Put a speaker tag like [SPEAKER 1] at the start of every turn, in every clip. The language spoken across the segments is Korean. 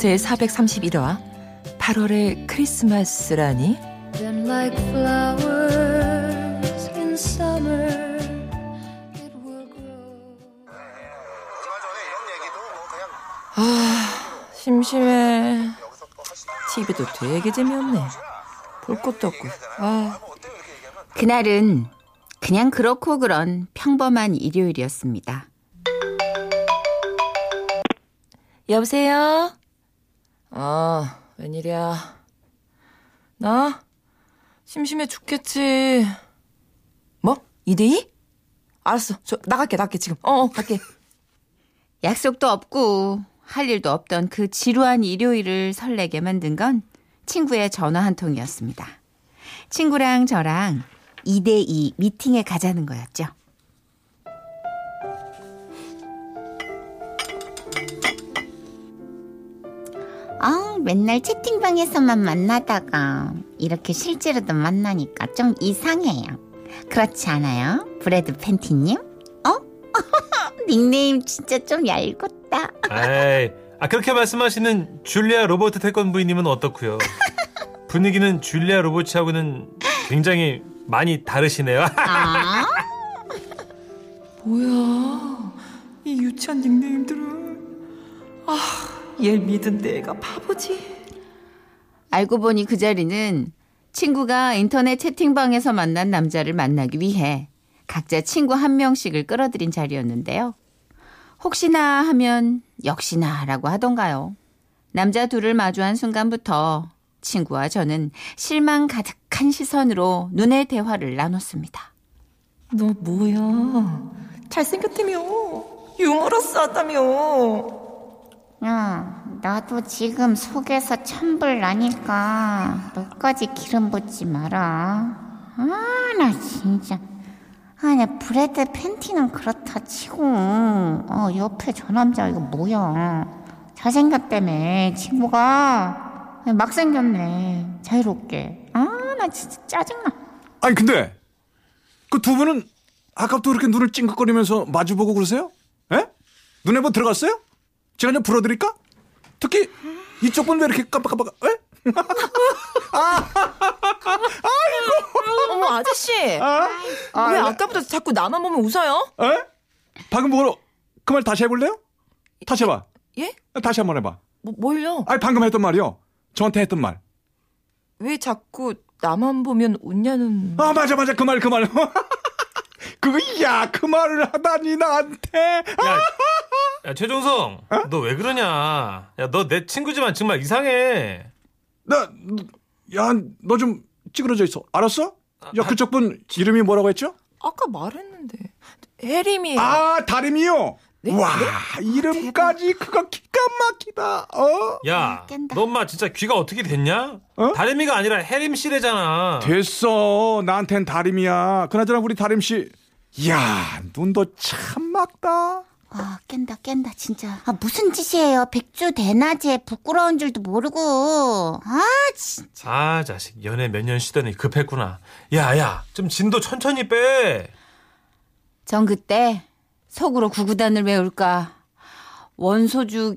[SPEAKER 1] 제 431화 8월의 크리스마스라니
[SPEAKER 2] Then like flowers in summer, it will grow.
[SPEAKER 1] 아 심심해 TV도 되게 재미없네 볼 것도 없고 아
[SPEAKER 3] 그날은 그냥 그렇고 그런 평범한 일요일이었습니다.
[SPEAKER 1] 여보세요? 어, 웬일이야. 나? 심심해 죽겠지. 뭐? 2대2? 알았어. 저, 나갈게, 나갈게, 지금. 어, 어, 갈게.
[SPEAKER 3] 약속도 없고 할 일도 없던 그 지루한 일요일을 설레게 만든 건 친구의 전화 한 통이었습니다. 친구랑 저랑 2대2 미팅에 가자는 거였죠. 아, 맨날 채팅방에서만 만나다가 이렇게 실제로도 만나니까 좀 이상해요. 그렇지 않아요? 브래드 팬티님? 어? 닉네임 진짜 좀 얄궂다.
[SPEAKER 4] 에이, 아 그렇게 말씀하시는 줄리아 로버트 태권 부인님은 어떻고요? 분위기는 줄리아 로버츠하고는 굉장히 많이 다르시네요.
[SPEAKER 3] 아?
[SPEAKER 1] 뭐야. 이 유치한 닉네임들은. 아, 얘 믿은 내가 바보지.
[SPEAKER 3] 알고 보니 그 자리는 친구가 인터넷 채팅방에서 만난 남자를 만나기 위해 각자 친구 한 명씩을 끌어들인 자리였는데요. 혹시나 하면 역시나 라고 하던가요. 남자 둘을 마주한 순간부터 친구와 저는 실망 가득한 시선으로 눈의 대화를 나눴습니다.
[SPEAKER 1] 너 뭐야. 잘생겼다며. 유머러스하다며.
[SPEAKER 3] 야, 나도 지금 속에서 천불 나니까 너까지 기름 붓지 마라. 아, 나 진짜. 아, 나 브래드 팬티는 그렇다 치고, 어, 옆에 저 남자 이거 뭐야. 잘생겼다며, 친구가. 막 생겼네. 자유롭게. 아, 나 진짜 짜증나.
[SPEAKER 5] 아니 근데 그 두 분은 아까부터 그렇게 눈을 찡긋거리면서 마주보고 그러세요? 에? 눈에 뭐 들어갔어요? 제가 좀 풀어드릴까? 특히 이쪽 분 왜 이렇게 깜빡깜빡 에?
[SPEAKER 1] 어머, 아저씨.
[SPEAKER 5] 아?
[SPEAKER 1] 왜 아 까부터 자꾸 나만 보면 웃어요?
[SPEAKER 5] 에? 방금 뭐그말 다시 해볼래요? 다시 해봐
[SPEAKER 1] 예?
[SPEAKER 5] 다시 한번 해봐
[SPEAKER 1] 뭐, 뭘요?
[SPEAKER 5] 아니 방금 했던 말이요 저한테 했던 말
[SPEAKER 1] 왜 자꾸 나만 보면 웃냐는.
[SPEAKER 5] 아 맞아 맞아 그 말 그 말 그거 야 그 말을 하다니 나한테
[SPEAKER 4] 야, 야 최종성, 너 왜 그러냐? 야, 너 내 친구지만 정말 이상해.
[SPEAKER 5] 나 야 너 좀 찌그러져 있어 알았어? 야 그쪽 분 이름이 뭐라고 했죠?
[SPEAKER 1] 아까 말했는데. 해림이.
[SPEAKER 5] 아 다림이요.
[SPEAKER 1] 네?
[SPEAKER 5] 와 이름까지 그거 기가 막히다. 어
[SPEAKER 4] 야,
[SPEAKER 3] 깬다.
[SPEAKER 4] 너 엄마 진짜 귀가 어떻게 됐냐?
[SPEAKER 5] 어?
[SPEAKER 4] 다림이가 아니라 해림 씨래잖아.
[SPEAKER 5] 됐어 나한텐 다림이야. 그나저나 우리 다림 씨. 야 눈도 참 막다.
[SPEAKER 3] 아, 깬다, 깬다, 진짜. 아, 무슨 짓이에요. 백주 대낮에 부끄러운 줄도 모르고. 아, 진짜.
[SPEAKER 4] 아, 자식 연애 몇 년 쉬더니 급했구나. 야, 야, 좀 진도 천천히 빼.
[SPEAKER 3] 전 그때 속으로 구구단을 외울까, 원소주,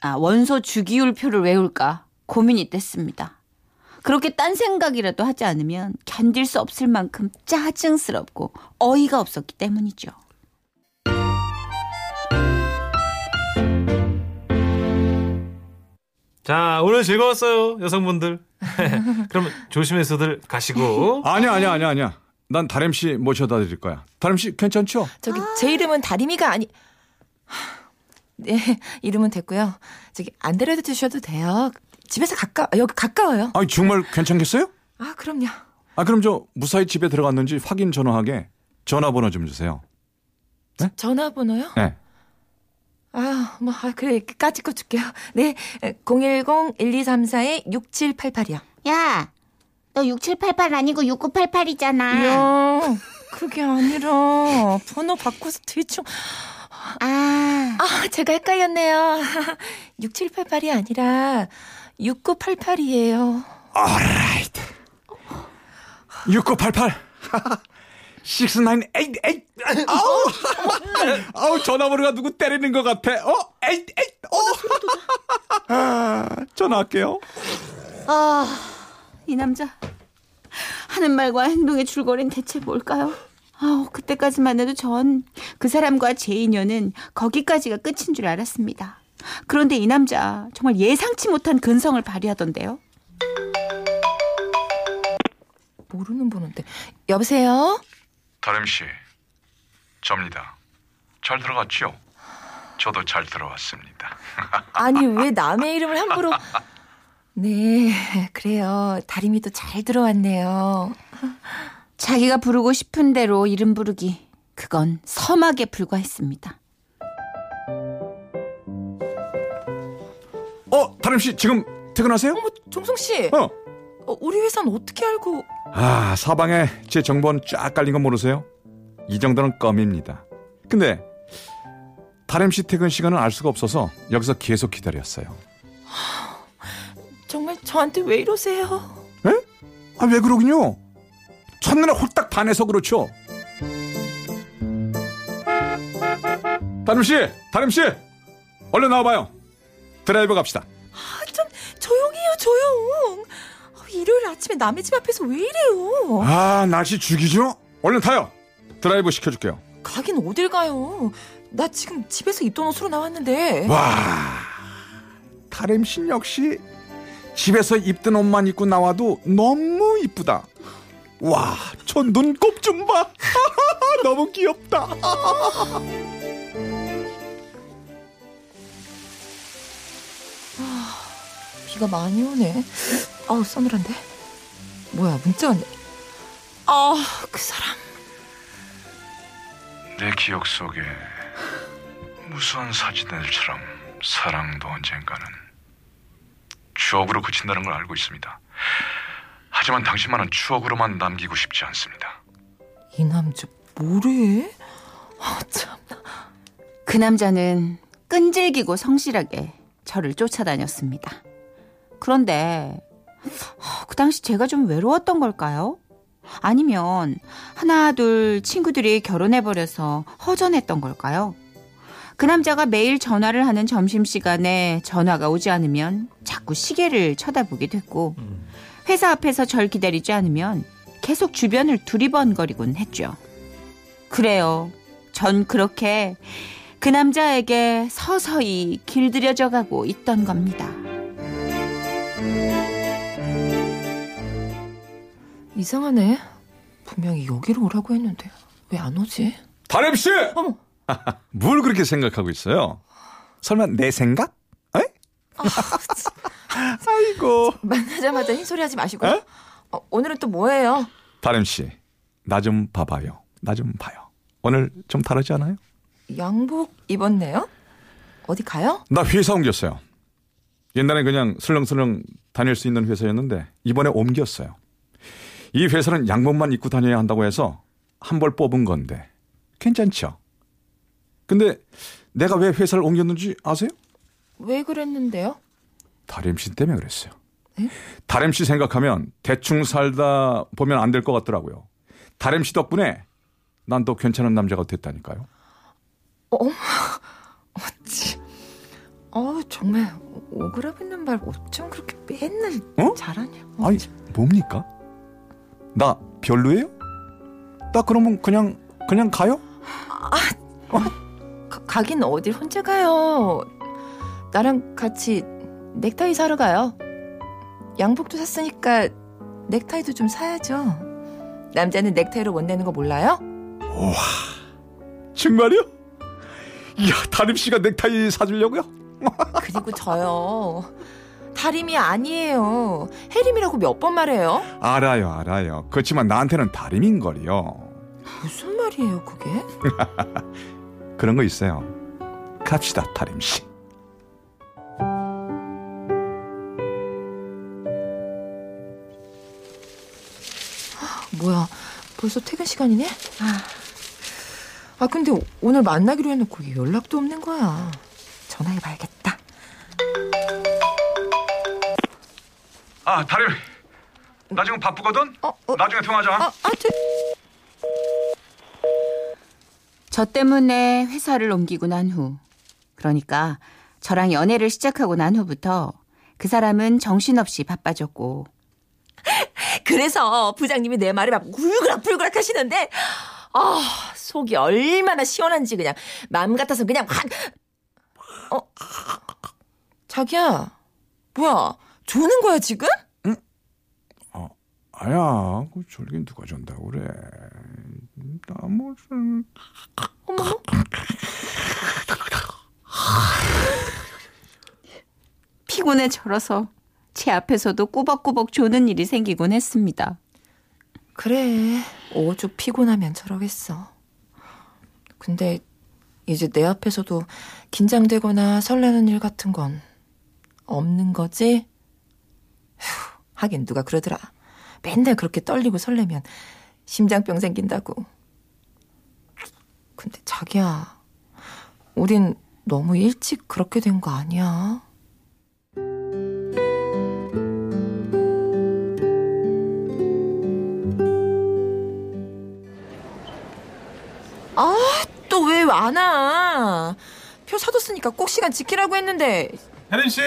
[SPEAKER 3] 아, 원소 주기율표를 외울까 고민이 됐습니다. 그렇게 딴 생각이라도 하지 않으면 견딜 수 없을 만큼 짜증스럽고 어이가 없었기 때문이죠.
[SPEAKER 4] 자, 오늘 즐거웠어요, 여성분들. 그럼 조심해서들 가시고.
[SPEAKER 5] 아니야 아니야 아니야 아니야. 난 다림 씨 모셔다 드릴 거야. 다림 씨 괜찮죠?
[SPEAKER 1] 저기 제 이름은 다림이가 아니. 하, 네, 이름은 됐고요. 저기 안 데려다 주셔도 돼요. 집에서 가까 여기 가까워요.
[SPEAKER 5] 아니 정말 괜찮겠어요?
[SPEAKER 1] 아, 그럼요.
[SPEAKER 5] 아 그럼 저 무사히 집에 들어갔는지 확인 전화하게 전화번호 좀 주세요.
[SPEAKER 1] 전화번호요?
[SPEAKER 5] 네.
[SPEAKER 1] 아, 뭐, 아, 그래, 까짓 거 줄게요. 네, 010-1234-6788이요.
[SPEAKER 6] 야, 너 6788 아니고 6988이잖아.
[SPEAKER 1] 야, 그게 아니라, 번호 바꿔서 대충.
[SPEAKER 6] 아,
[SPEAKER 1] 아, 제가 헷갈렸네요. 6788이 아니라, 6988이에요.
[SPEAKER 5] alright. 6988. 6988. 아우. 아우, 전화번호가 누구 때리는 것 같아. 어? 에잇, 에잇. 어. 아, 전화할게요.
[SPEAKER 3] 아, 이 남자. 하는 말과 행동의 줄거리는 대체 뭘까요? 아, 그때까지만 해도 전 그 사람과 제 인연은 거기까지가 끝인 줄 알았습니다. 그런데 이 남자 정말 예상치 못한 근성을 발휘하던데요.
[SPEAKER 1] 모르는 번호인데. 여보세요?
[SPEAKER 7] 다름 씨, 접니다. 잘 들어갔죠? 저도 잘 들어왔습니다.
[SPEAKER 1] 아니, 왜 남의 이름을 함부로. 네, 그래요. 다리미도 잘 들어왔네요.
[SPEAKER 3] 자기가 부르고 싶은 대로 이름 부르기. 그건 섬하게 불과했습니다.
[SPEAKER 5] 어, 다름 씨 지금 퇴근하세요?
[SPEAKER 1] 어머, 종성 씨.
[SPEAKER 5] 어.
[SPEAKER 1] 어, 우리 회사는 어떻게 알고.
[SPEAKER 5] 아, 사방에 제 정보는 쫙 깔린 거 모르세요? 이 정도는 껌입니다. 근데 다름 씨 퇴근 시간은 알 수가 없어서 여기서 계속 기다렸어요.
[SPEAKER 1] 정말 저한테 왜 이러세요?
[SPEAKER 5] 에? 아, 왜 그러긴요? 첫눈에 홀딱 반해서 그렇죠. 다름 씨, 다름 씨, 얼른 나와봐요. 드라이브 갑시다.
[SPEAKER 1] 아, 좀 조용해요, 조용. 아, 일요일 아침에 남의 집 앞에서 왜 이래요?
[SPEAKER 5] 아, 날씨 죽이죠? 얼른 타요. 드라이브 시켜줄게요.
[SPEAKER 1] 가긴 어딜 가요? 나 지금 집에서 입던 옷으로 나왔는데.
[SPEAKER 5] 와, 씨 역시 집에서 입던 옷만 입고 나와도 너무 이쁘다. 와, 저 눈곱 좀 봐. 너무 귀엽다.
[SPEAKER 1] 비가 많이 오네. 아우, 서늘한데? 뭐야, 문자 왔네. 아, 그 사람.
[SPEAKER 7] 내 기억 속에 무수한 사진들처럼 사랑도 언젠가는 추억으로 그친다는 걸 알고 있습니다. 하지만 당신만은 추억으로만 남기고 싶지 않습니다.
[SPEAKER 1] 이 남자 뭐래? 아, 참나.
[SPEAKER 3] 그 남자는 끈질기고 성실하게 저를 쫓아다녔습니다. 그런데 하, 그 당시 제가 좀 외로웠던 걸까요? 아니면 하나 둘 친구들이 결혼해버려서 허전했던 걸까요? 그 남자가 매일 전화를 하는 점심시간에 전화가 오지 않으면 자꾸 시계를 쳐다보게 됐고 회사 앞에서 절 기다리지 않으면 계속 주변을 두리번거리곤 했죠. 그래요. 전 그렇게 그 남자에게 서서히 길들여져 가고 있던 겁니다.
[SPEAKER 1] 이상하네. 분명히 여기로 오라고 했는데 왜 안 오지?
[SPEAKER 5] 다름 씨,
[SPEAKER 1] 어머.
[SPEAKER 5] 뭘 그렇게 생각하고 있어요? 설마 내 생각? 에? 아이고.
[SPEAKER 1] 만나자마자 흰소리 하지 마시고.
[SPEAKER 5] 에?
[SPEAKER 1] 어, 오늘은 또 뭐예요?
[SPEAKER 5] 다름 씨, 나 좀 봐봐요. 나 좀 봐요. 오늘 좀 다르지 않아요?
[SPEAKER 1] 양복 입었네요? 어디 가요?
[SPEAKER 5] 나 회사 옮겼어요. 옛날에 그냥 슬렁슬렁 다닐 수 있는 회사였는데 이번에 옮겼어요. 이 회사는 양복만 입고 다녀야 한다고 해서 한 벌 뽑은 건데 괜찮죠? 근데 내가 왜 회사를 옮겼는지 아세요?
[SPEAKER 1] 왜 그랬는데요?
[SPEAKER 5] 다림 씨 때문에 그랬어요.
[SPEAKER 1] 에?
[SPEAKER 5] 다림 씨 생각하면 대충 살다 보면 안 될 것 같더라고요. 다림 씨 덕분에 난또 괜찮은 남자가 됐다니까요.
[SPEAKER 1] 어찌. 어 정말 오그라비는 말 어쩜 그렇게 맨날
[SPEAKER 5] 어?
[SPEAKER 1] 잘하냐?
[SPEAKER 5] 아니 뭡니까? 나 별로예요? 나 그러면 그냥 그냥 가요?
[SPEAKER 1] 가, 가긴 어딜 혼자 가요. 나랑 같이 넥타이 사러 가요. 양복도 샀으니까 넥타이도 좀 사야죠. 남자는 넥타이로 못 내는 거 몰라요?
[SPEAKER 5] 정말요? 이야 다림 씨가 넥타이 사주려고요?
[SPEAKER 1] 그리고 저요. 다림이 아니에요. 해림이라고 몇 번 말해요?
[SPEAKER 5] 알아요 알아요. 그렇지만 나한테는 다림인 걸요.
[SPEAKER 1] 무슨 말이에요, 그게?
[SPEAKER 5] 그런 거 있어요. 갑시다, 다림 씨.
[SPEAKER 1] 뭐야, 벌써 퇴근 시간이네? 아, 아 근데 오늘 만나기로 해놓고 연락도 없는 거야. 전화해봐야겠다.
[SPEAKER 5] 아, 다림. 나 지금 바쁘거든?
[SPEAKER 1] 어, 어,
[SPEAKER 5] 나중에 통화하자.
[SPEAKER 1] 아, 아, 돼.
[SPEAKER 3] 저 때문에 회사를 옮기고 난 후, 그러니까 저랑 연애를 시작하고 난 후부터 그 사람은 정신없이 바빠졌고,
[SPEAKER 1] 그래서 부장님이 내 말을 막 울그락불그락 하시는데, 아, 속이 얼마나 시원한지 그냥 마음 같아서 그냥 확, 어, 자기야, 뭐야, 조는 거야 지금?
[SPEAKER 5] 아야, 그 졸긴 누가 전다고 그래. 나 무슨
[SPEAKER 1] 어머,
[SPEAKER 3] 피곤해 절어서 제 앞에서도 꾸벅꾸벅 조는 일이 생기곤 했습니다.
[SPEAKER 1] 그래, 오죽 피곤하면 저러겠어. 근데 이제 내 앞에서도 긴장되거나 설레는 일 같은 건 없는 거지? 휴, 하긴 누가 그러더라. 맨날 그렇게 떨리고 설레면 심장병 생긴다고. 근데 자기야, 우린 너무 일찍 그렇게 된 거 아니야? 아, 또 왜 안 와? 표 사뒀으니까 꼭 시간 지키라고 했는데.
[SPEAKER 4] 혜림 씨,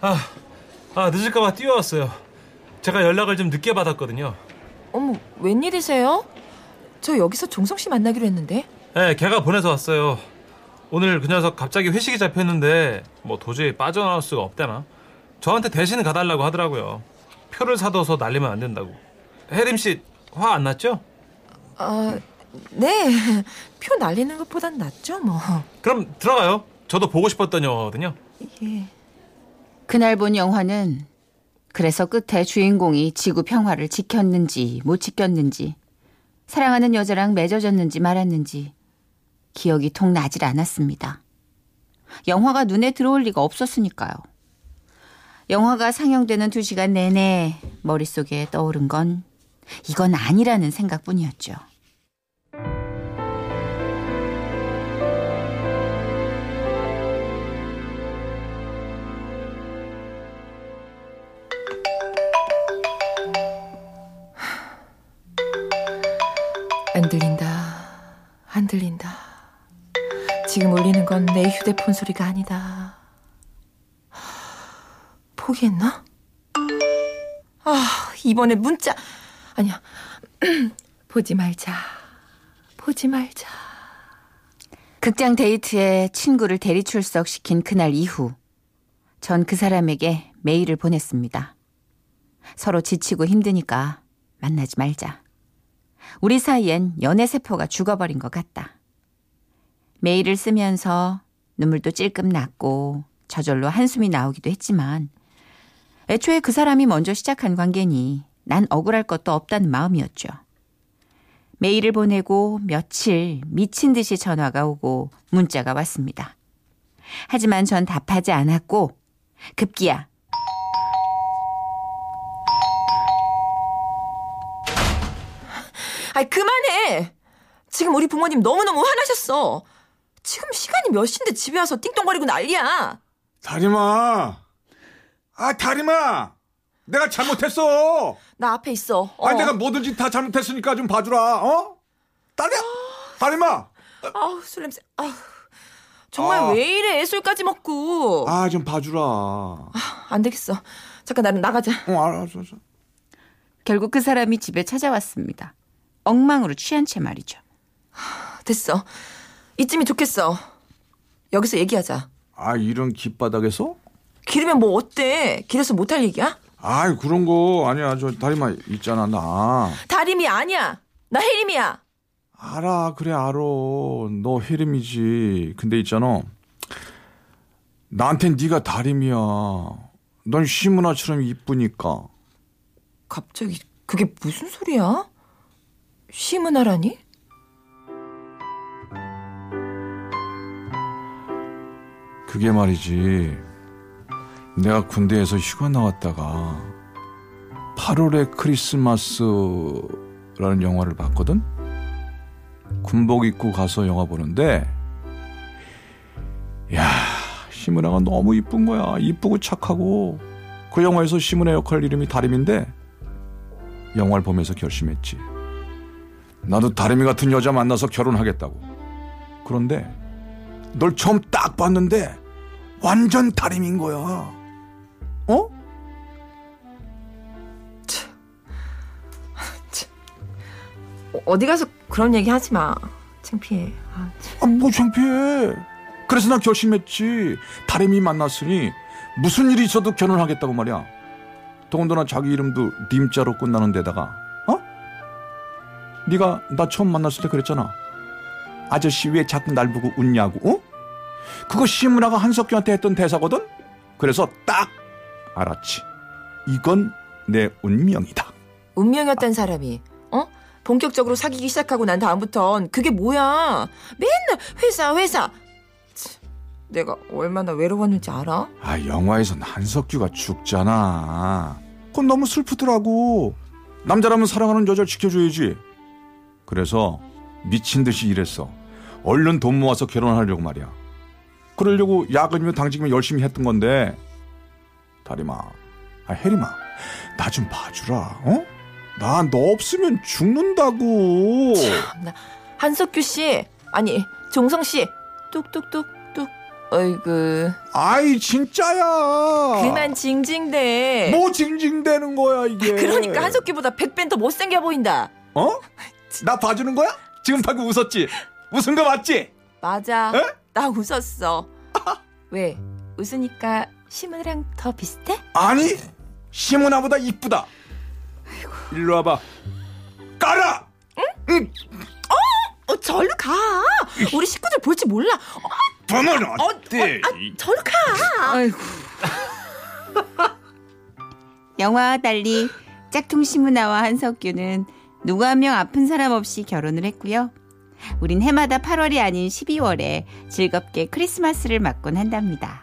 [SPEAKER 4] 아, 아 늦을까봐 뛰어왔어요. 제가 연락을 좀 늦게 받았거든요.
[SPEAKER 1] 어머, 웬일이세요? 저 여기서 종성 씨 만나기로 했는데.
[SPEAKER 4] 네, 걔가 보내서 왔어요. 오늘 그 녀석 갑자기 회식이 잡혔는데 뭐 도저히 빠져나올 수가 없대나. 저한테 대신 가달라고 하더라고요. 표를 사둬서 날리면 안 된다고. 혜림 씨 화 안 났죠?
[SPEAKER 1] 아, 네. 표 날리는 것보단 낫죠, 뭐.
[SPEAKER 4] 그럼 들어가요. 저도 보고 싶었던 영화거든요.
[SPEAKER 1] 예.
[SPEAKER 3] 그날 본 영화는 그래서 끝에 주인공이 지구 평화를 지켰는지 못 지켰는지 사랑하는 여자랑 맺어졌는지 말았는지 기억이 통 나질 않았습니다. 영화가 눈에 들어올 리가 없었으니까요. 영화가 상영되는 두 시간 내내 머릿속에 떠오른 건 이건 아니라는 생각뿐이었죠.
[SPEAKER 1] 안 들린다. 안 들린다. 지금 울리는 건 내 휴대폰 소리가 아니다. 포기했나? 아, 이번에 문자. 아니야. 보지 말자. 보지 말자.
[SPEAKER 3] 극장 데이트에 친구를 대리 출석시킨 그날 이후 전 그 사람에게 메일을 보냈습니다. 서로 지치고 힘드니까 만나지 말자. 우리 사이엔 연애 세포가 죽어버린 것 같다. 메일을 쓰면서 눈물도 찔끔 났고 저절로 한숨이 나오기도 했지만 애초에 그 사람이 먼저 시작한 관계니 난 억울할 것도 없다는 마음이었죠. 메일을 보내고 며칠 미친 듯이 전화가 오고 문자가 왔습니다. 하지만 전 답하지 않았고 급기야
[SPEAKER 1] 아이, 그만해! 지금 우리 부모님 너무너무 화나셨어. 지금 시간이 몇 시인데 집에 와서 띵동거리고 난리야.
[SPEAKER 5] 다림아. 아, 다림아. 내가 잘못했어.
[SPEAKER 1] 나 앞에 있어. 어.
[SPEAKER 5] 아, 내가 뭐든지 다 잘못했으니까 좀 봐주라. 어? 다리야. 다림아.
[SPEAKER 1] 아우, 술 냄새. 아우. 정말
[SPEAKER 5] 아.
[SPEAKER 1] 왜 이래? 술까지 먹고.
[SPEAKER 5] 아, 좀 봐주라. 어,
[SPEAKER 1] 안 되겠어. 잠깐 나는 나가자.
[SPEAKER 5] 알았어. 알았어.
[SPEAKER 3] 결국 그 사람이 집에 찾아왔습니다. 엉망으로 취한 채 말이죠.
[SPEAKER 1] 됐어. 이쯤이 좋겠어. 여기서 얘기하자.
[SPEAKER 5] 아, 이런 길바닥에서?
[SPEAKER 1] 길으면 뭐 어때? 길에서 못할 얘기야?
[SPEAKER 5] 아이, 그런 거 아니야. 저 다림아 있잖아, 나.
[SPEAKER 1] 다림이 아니야. 나 혜림이야.
[SPEAKER 5] 알아, 그래, 알아. 너 혜림이지. 근데 있잖아. 나한텐 네가 다림이야. 넌 시문화처럼 이쁘니까.
[SPEAKER 1] 갑자기 그게 무슨 소리야? 심은하라니?
[SPEAKER 5] 그게 말이지. 내가 군대에서 휴가 나왔다가 8월의 크리스마스라는 영화를 봤거든? 군복 입고 가서 영화 보는데, 야, 시문아가 너무 이쁜 거야. 이쁘고 착하고. 그 영화에서 시문아 역할 이름이 다림인데, 영화를 보면서 결심했지. 나도 다림이 같은 여자 만나서 결혼하겠다고. 그런데, 널 처음 딱 봤는데, 완전 다림인 거야. 어?
[SPEAKER 1] 어, 어디 가서 그런 얘기 하지 마. 창피해. 아, 참.
[SPEAKER 5] 아, 뭐 창피해. 그래서 난 결심했지. 다림이 만났으니 무슨 일이 있어도 결혼하겠다고 말이야. 더군다나 자기 이름도 님자로 끝나는 데다가 어? 네가 나 처음 만났을 때 그랬잖아. 아저씨 왜 자꾸 날 보고 웃냐고. 어? 그거 시문화가 한석규한테 했던 대사거든. 그래서 딱 알았지. 이건 내 운명이다.
[SPEAKER 1] 운명이었던 사람이 어? 본격적으로 사귀기 시작하고 난 다음부턴 그게 뭐야? 맨날 회사 회사. 참, 내가 얼마나 외로웠는지 알아?
[SPEAKER 5] 아, 영화에선 한석규가 죽잖아. 그건 너무 슬프더라고. 남자라면 사랑하는 여자를 지켜줘야지. 그래서 미친 듯이 일했어. 얼른 돈 모아서 결혼하려고 말이야. 그러려고 야근이면 당직이면 열심히 했던 건데. 다리마, 아, 혜리마, 나 좀 봐주라, 어? 나 너 없으면 죽는다고.
[SPEAKER 1] 나 한석규 씨 아니 종성 씨 뚝뚝뚝뚝. 어이구
[SPEAKER 5] 아이, 진짜야.
[SPEAKER 1] 그만 징징대.
[SPEAKER 5] 뭐 징징대는 거야, 이게.
[SPEAKER 1] 그러니까 한석규보다 백배는 더 못생겨 보인다.
[SPEAKER 5] 어? 나 봐주는 거야? 지금 방금 웃었지? 웃은 거 맞지?
[SPEAKER 1] 맞아.
[SPEAKER 5] 에?
[SPEAKER 1] 나 웃었어. 왜? 웃으니까 시문이랑 더 비슷해?
[SPEAKER 5] 아니 시문아보다 이쁘다 일로 와봐 까라
[SPEAKER 1] 어, 절로 가. 우리 식구들 볼지 몰라. 어,
[SPEAKER 5] 보면
[SPEAKER 1] 어, 어, 아, 절로 가.
[SPEAKER 3] 아이고. 영화와 달리 짝퉁 시문아와 한석규는 누구 한명 아픈 사람 없이 결혼을 했고요. 우린 해마다 8월이 아닌 12월에 즐겁게 크리스마스를 맞곤 한답니다.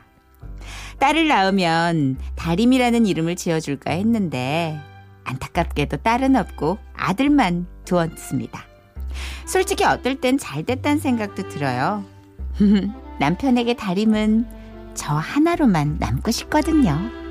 [SPEAKER 3] 딸을 낳으면 다림이라는 이름을 지어줄까 했는데 안타깝게도 딸은 없고 아들만 두었습니다. 솔직히 어떨 땐 잘 됐다는 생각도 들어요. 남편에게 다림은 저 하나로만 남고 싶거든요.